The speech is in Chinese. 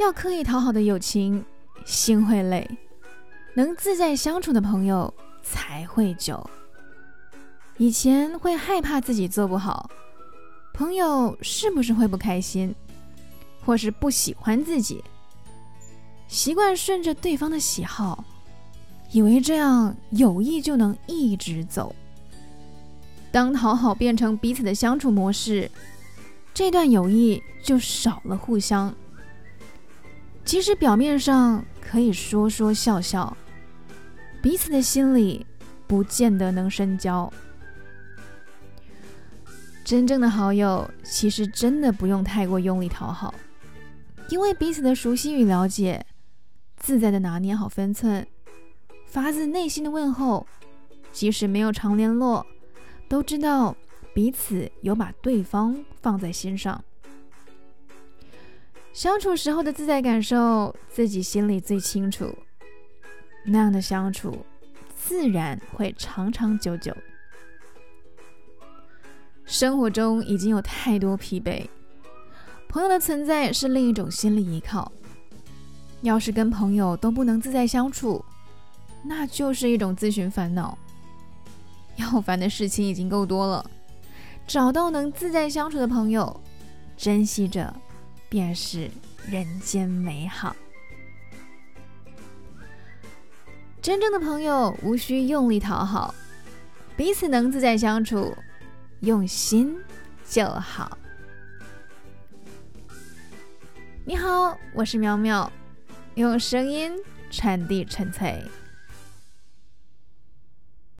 要刻意讨好的友情，心会累；能自在相处的朋友才会久。以前会害怕自己做不好，朋友是不是会不开心，或是不喜欢自己？习惯顺着对方的喜好，以为这样友谊就能一直走。当讨好变成彼此的相处模式，这段友谊就少了互相。即使表面上可以说说笑笑，彼此的心里不见得能深交。真正的好友，其实真的不用太过用力讨好，因为彼此的熟悉与了解，自在的拿捏好分寸，发自内心的问候，即使没有常联络，都知道彼此有把对方放在心上。相处时候的自在感受，自己心里最清楚。那样的相处，自然会长长久久。生活中已经有太多疲惫，朋友的存在是另一种心理依靠。要是跟朋友都不能自在相处，那就是一种自寻烦恼。要烦的事情已经够多了，找到能自在相处的朋友，珍惜着。便是人间美好。真正的朋友无需用力讨好，彼此能自在相处，用心就好。你好，我是苗苗，用声音传递纯粹。